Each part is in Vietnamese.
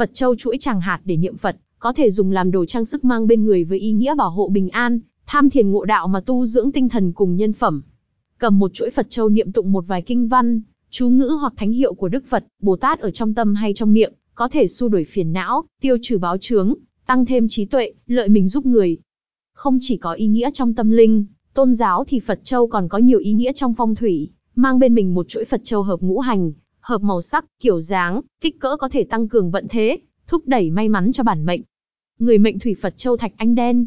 Phật châu chuỗi tràng hạt để niệm Phật, có thể dùng làm đồ trang sức mang bên người với ý nghĩa bảo hộ bình an, tham thiền ngộ đạo mà tu dưỡng tinh thần cùng nhân phẩm. Cầm một chuỗi Phật châu niệm tụng một vài kinh văn, chú ngữ hoặc thánh hiệu của Đức Phật, Bồ Tát ở trong tâm hay trong miệng, có thể xua đuổi phiền não, tiêu trừ báo chướng, tăng thêm trí tuệ, lợi mình giúp người. Không chỉ có ý nghĩa trong tâm linh, tôn giáo thì Phật châu còn có nhiều ý nghĩa trong phong thủy, mang bên mình một chuỗi Phật châu hợp ngũ hành, hợp màu sắc, kiểu dáng, kích cỡ có thể tăng cường vận thế, thúc đẩy may mắn cho bản mệnh. Người mệnh thủy Phật châu thạch anh đen.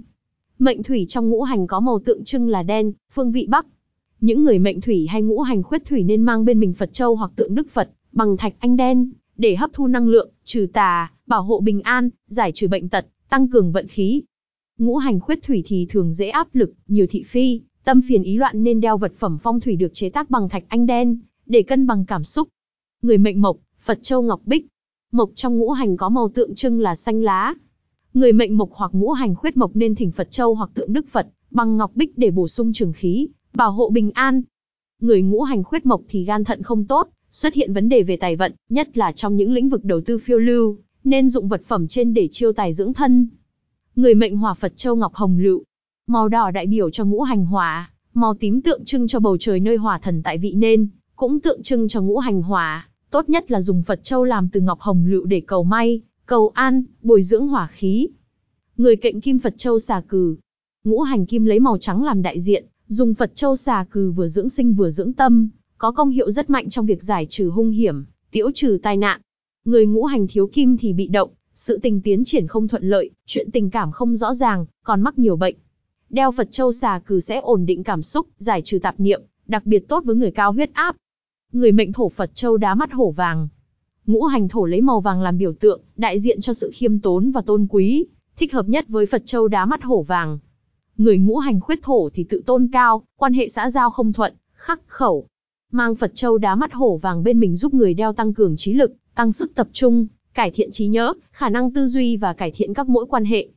Mệnh thủy trong ngũ hành có màu tượng trưng là đen, phương vị bắc. Những người mệnh thủy hay ngũ hành khuyết thủy nên mang bên mình Phật châu hoặc tượng Đức Phật bằng thạch anh đen để hấp thu năng lượng, trừ tà, bảo hộ bình an, giải trừ bệnh tật, tăng cường vận khí. Ngũ hành khuyết thủy thì thường dễ áp lực, nhiều thị phi, tâm phiền ý loạn nên đeo vật phẩm phong thủy được chế tác bằng thạch anh đen để cân bằng cảm xúc. Người mệnh mộc, Phật châu ngọc bích. Mộc trong ngũ hành có màu tượng trưng là xanh lá. Người mệnh mộc hoặc ngũ hành khuyết mộc nên thỉnh Phật châu hoặc tượng Đức Phật bằng ngọc bích để bổ sung trường khí, bảo hộ bình an. Người ngũ hành khuyết mộc thì gan thận không tốt, xuất hiện vấn đề về tài vận, nhất là trong những lĩnh vực đầu tư phiêu lưu, nên dụng vật phẩm trên để chiêu tài dưỡng thân. Người mệnh hỏa Phật Châu Ngọc Hồng Lựu, màu đỏ đại biểu cho ngũ hành hỏa, màu tím tượng trưng cho bầu trời nơi hỏa thần tại vị nên, cũng tượng trưng cho ngũ hành hỏa, tốt nhất là dùng Phật Châu làm từ ngọc hồng lựu để cầu may, cầu an, bồi dưỡng hỏa khí. Người cạnh kim Phật Châu xà cừ, ngũ hành kim lấy màu trắng làm đại diện, dùng Phật Châu xà cừ vừa dưỡng sinh vừa dưỡng tâm, có công hiệu rất mạnh trong việc giải trừ hung hiểm, tiễu trừ tai nạn. Người ngũ hành thiếu kim thì bị động, sự tình tiến triển không thuận lợi, chuyện tình cảm không rõ ràng, còn mắc nhiều bệnh. Đeo Phật Châu xà cừ sẽ ổn định cảm xúc, giải trừ tạp niệm, đặc biệt tốt với người cao huyết áp. Người mệnh thổ Phật Châu đá mắt hổ vàng. Ngũ hành thổ lấy màu vàng làm biểu tượng, đại diện cho sự khiêm tốn và tôn quý, thích hợp nhất với Phật Châu đá mắt hổ vàng. Người ngũ hành khuyết thổ thì tự tôn cao, quan hệ xã giao không thuận, khắc khẩu, Mang Phật Châu đá mắt hổ vàng bên mình giúp người đeo tăng cường trí lực, tăng sức tập trung, cải thiện trí nhớ, khả năng tư duy và cải thiện các mối quan hệ.